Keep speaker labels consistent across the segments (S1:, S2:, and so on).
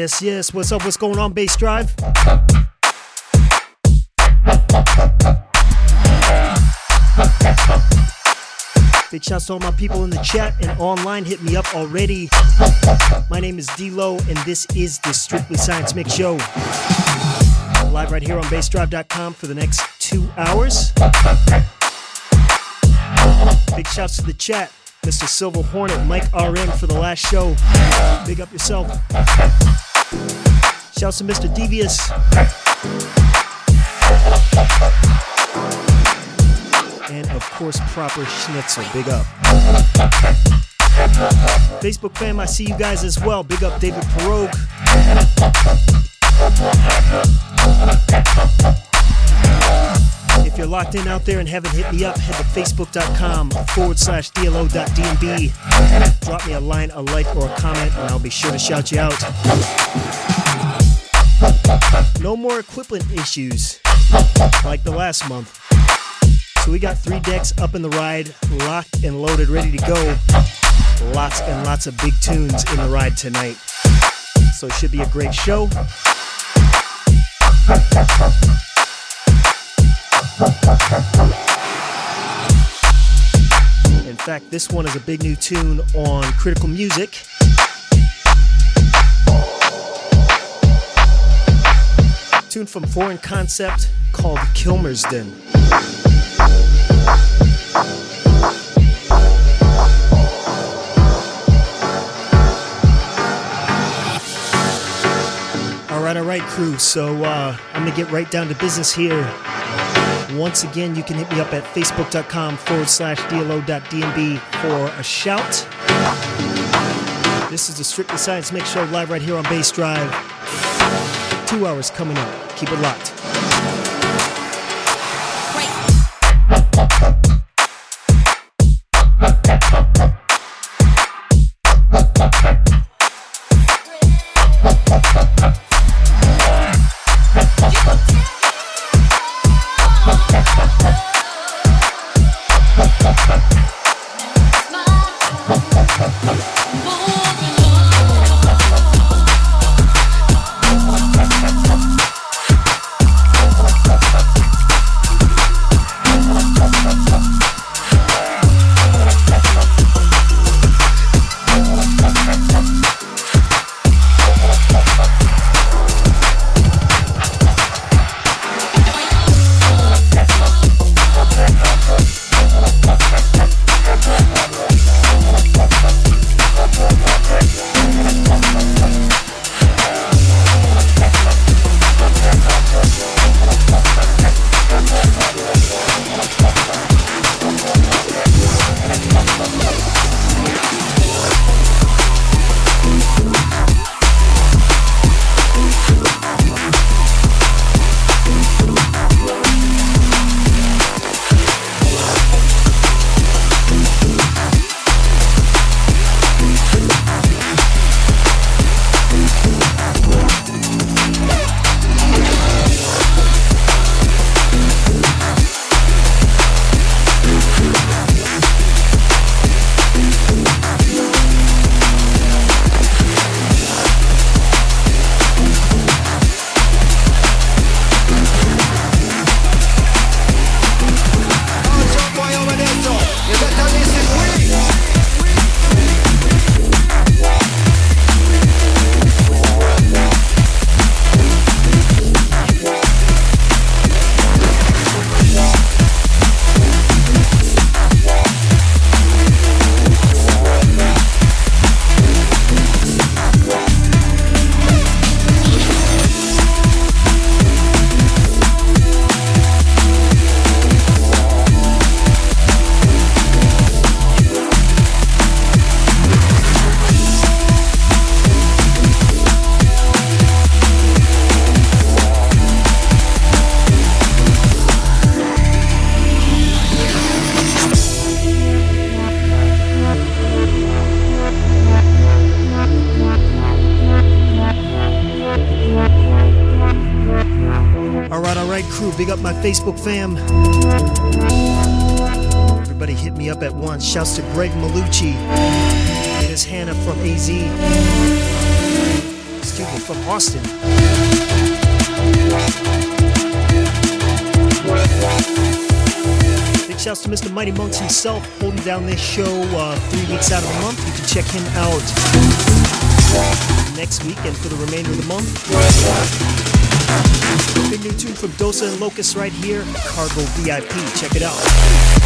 S1: Yes, yes. What's up? What's going on, Bassdrive? Big shouts to all my people in the chat and online. Hit me up already. My name is dLo, and this is the Strictly Science Mixshow. Live right here on bassdrive.com for the next two hours. Big shouts to the chat. Mr. Silver Hornet, Mike RM for the last show. Big up yourself. Shouts to Mr. Devious. And of course, Proper Schnitzel. Big up. Facebook fam, I see you guys as well. Big up David Perogue. If you're locked in out there and haven't hit me up, head to facebook.com forward slash DLO.DNB. Drop me a line, a like, or a comment, and I'll be sure to shout you out. No more equipment issues like the last month. So we got three decks up in the ride, locked and loaded, ready to go. Lots and lots of big tunes in the ride tonight. So it should be a great show. In fact, this one is a big new tune on Critical Music. Tune from Foreign Concept called Kilmersden. All right, all right, crew. So uh, I'm gonna get right down to business here. Once again, you can hit me up at facebook.com forward slash DLO.DNB for a shout. This is the Strictly Science Mixshow live right here on Bassdrive. Two hours coming up. Keep it locked. Facebook fam. Everybody hit me up at once. Shouts to Greg Malucci and his Hannah from AZ. Excuse me, from Austin. Big shouts to Mr. Mighty Monks himself, holding down this show uh, three weeks out of the month. You can check him out next week and for the remainder of the month. Big new tune from Dossa and Locuzzed right here, Cargo VIP. Check it out.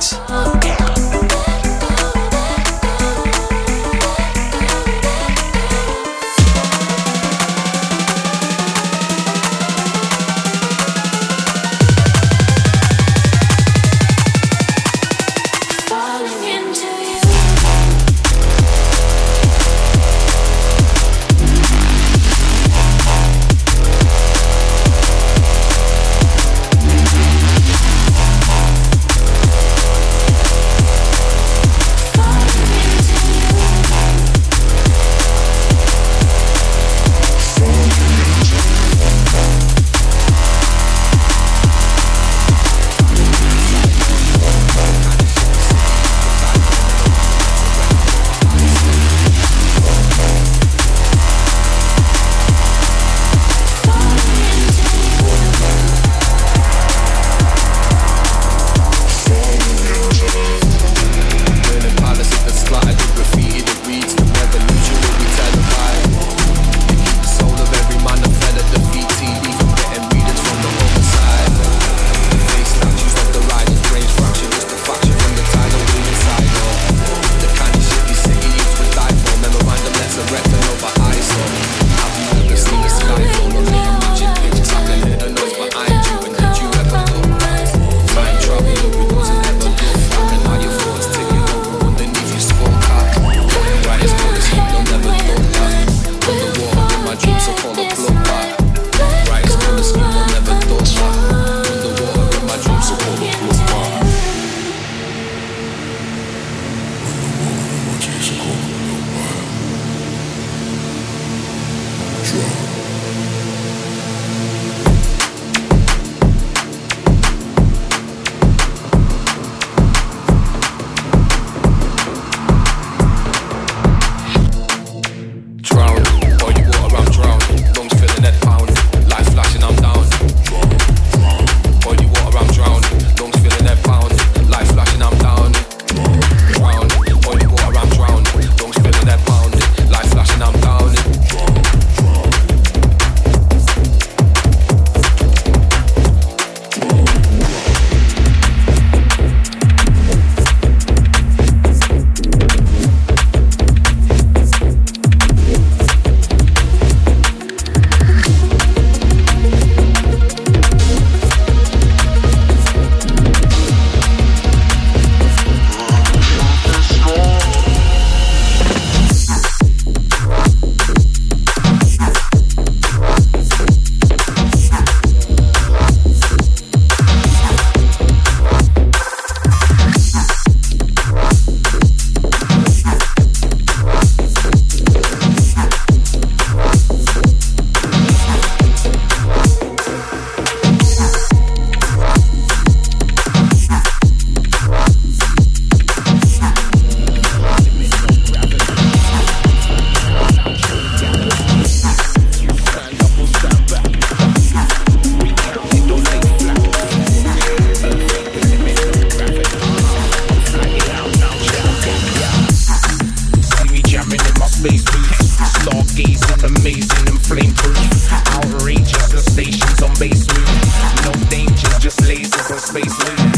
S2: On Electro. lasers and space lasers.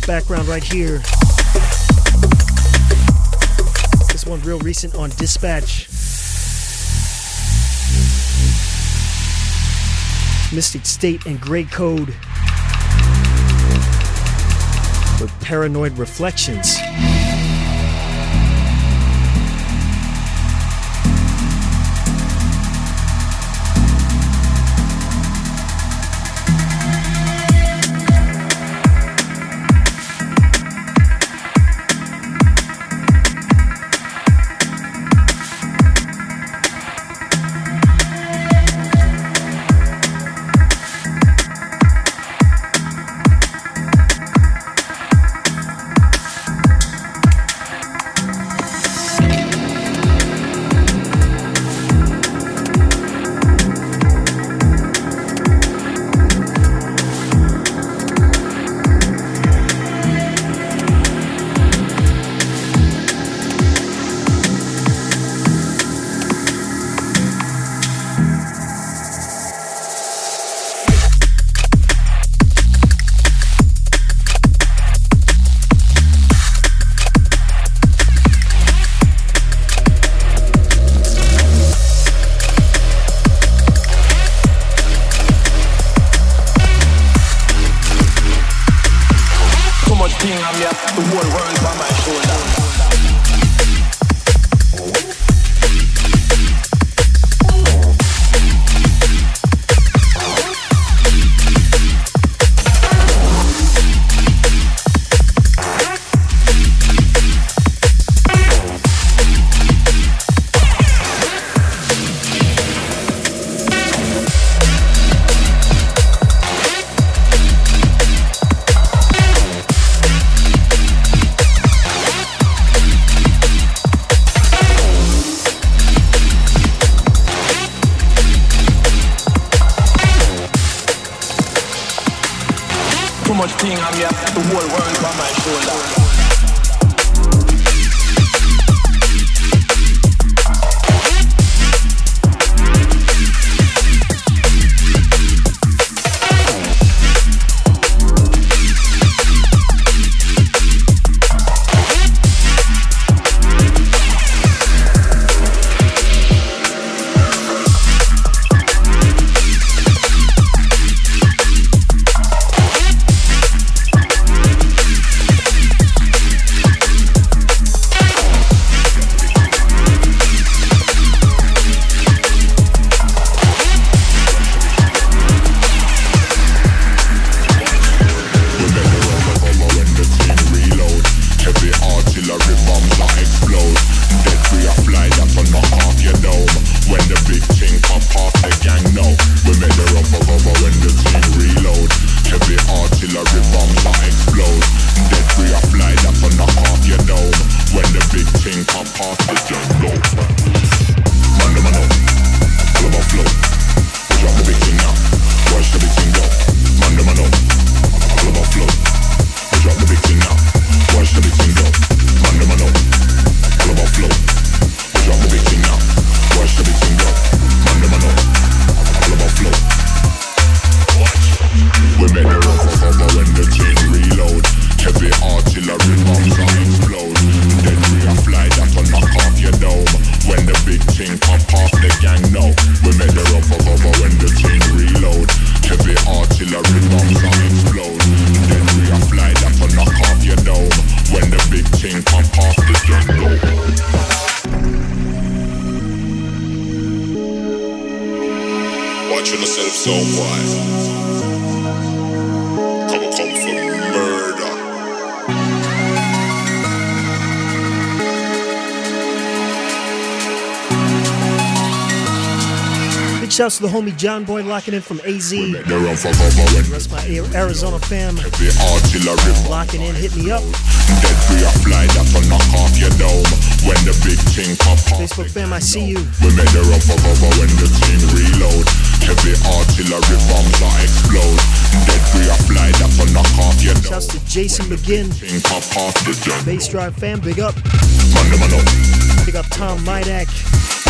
S2: The
S3: background right here. This one real recent on Dispatch. Mystic State and Grey Code with Paranoid Reflections. Shouts to the homie John Boy locking in from AZ. The rest my Arizona fam locking in, hit me up. Facebook fam, I see you. We made the run for cover when the team reload. Heavy artillery bombs that explode. Dead we are fly that for knock off your dome. Shouts to Jason McGinn. Bassdrive fam, big up. Big up Tom Midak.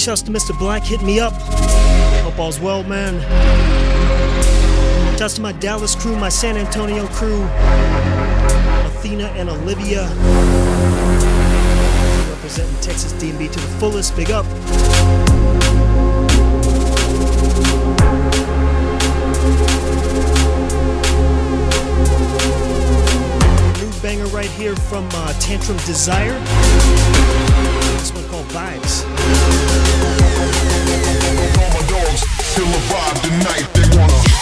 S1: to Mr. Black, hit me up. Hope all's well, man. Shouts to my Dallas crew, my San Antonio crew, Athena and Olivia. Representing Texas DnB to the fullest. Big up. New banger right here from uh, Tantrum Desire. This one called Vibes.
S3: All my dogs tonight. They wanna.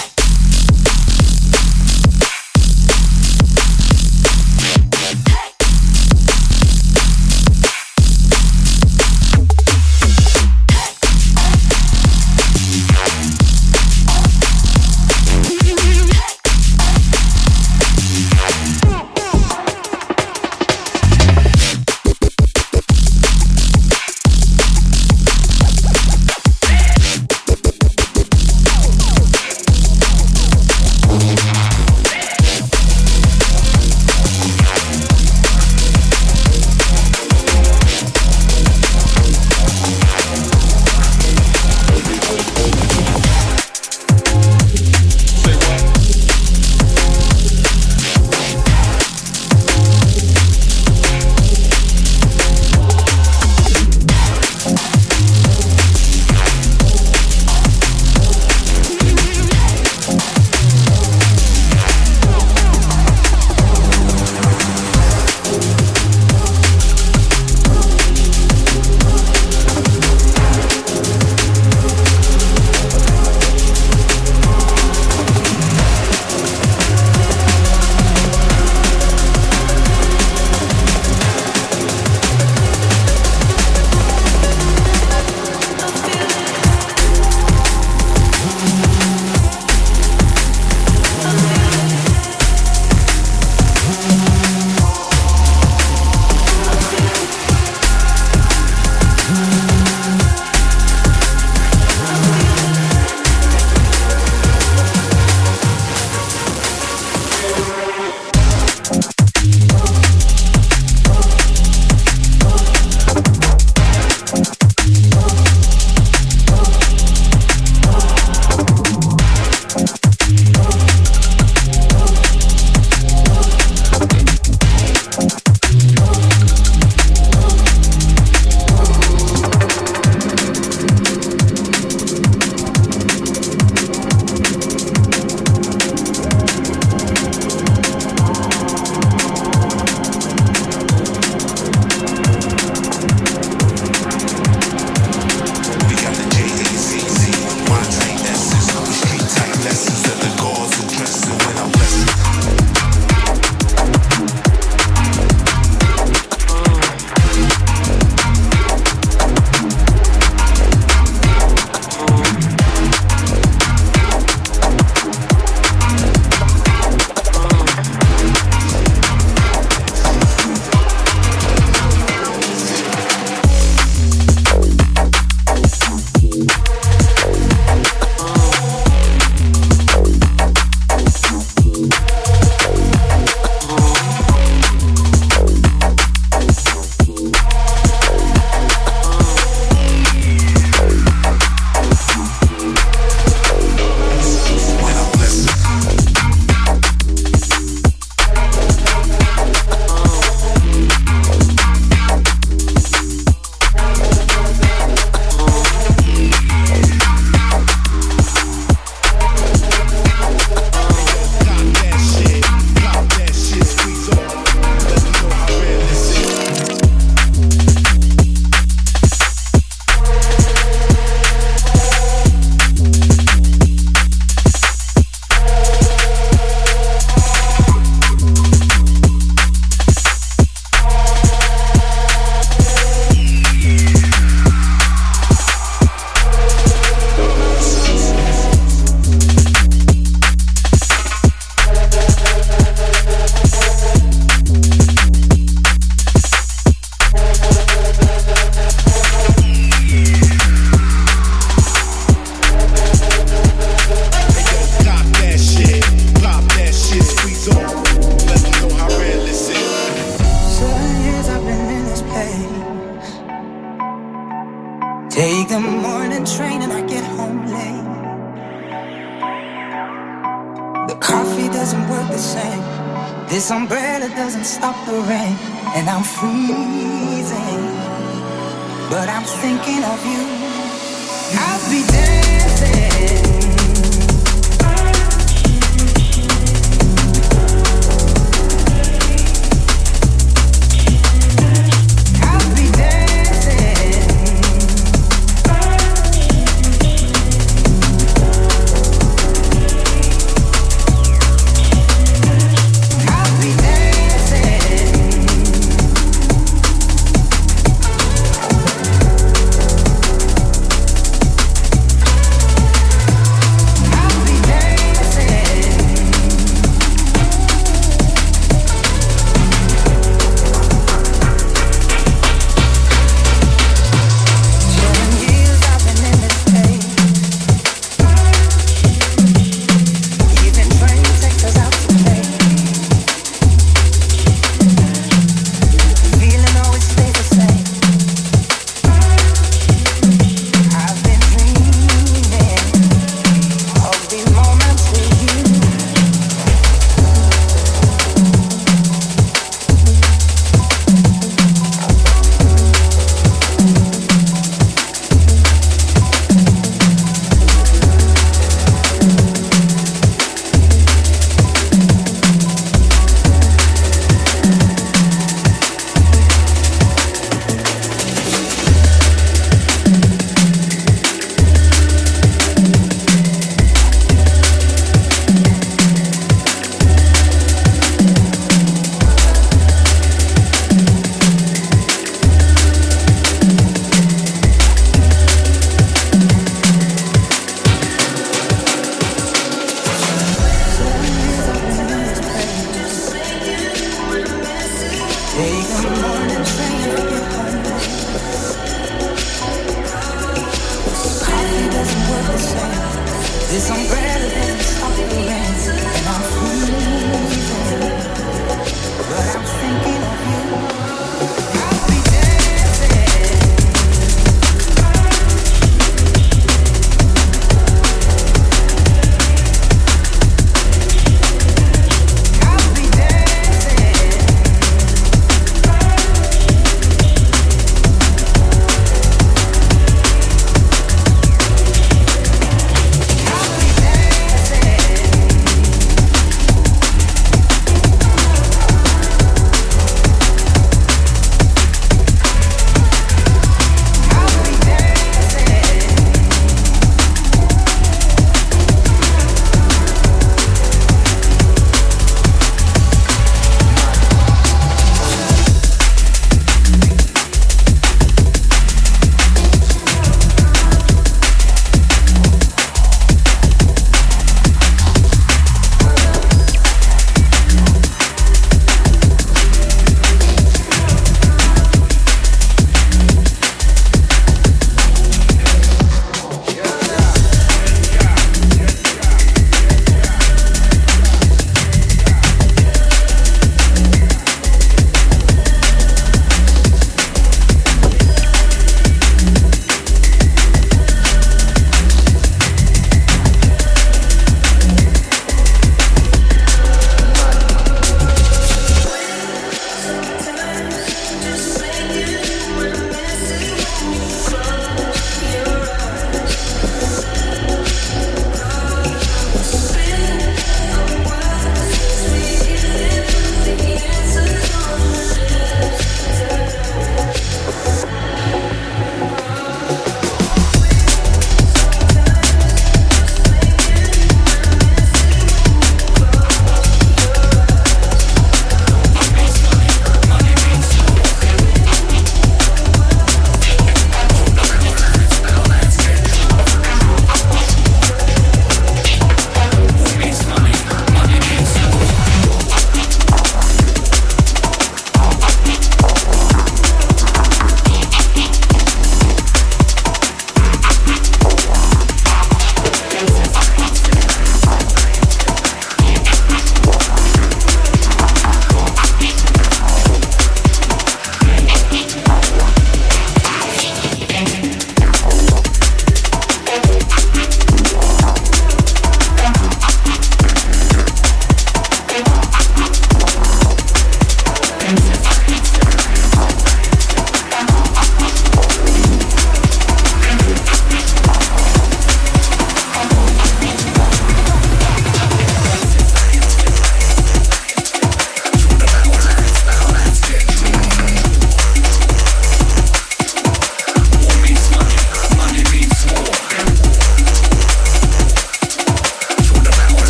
S4: This umbrella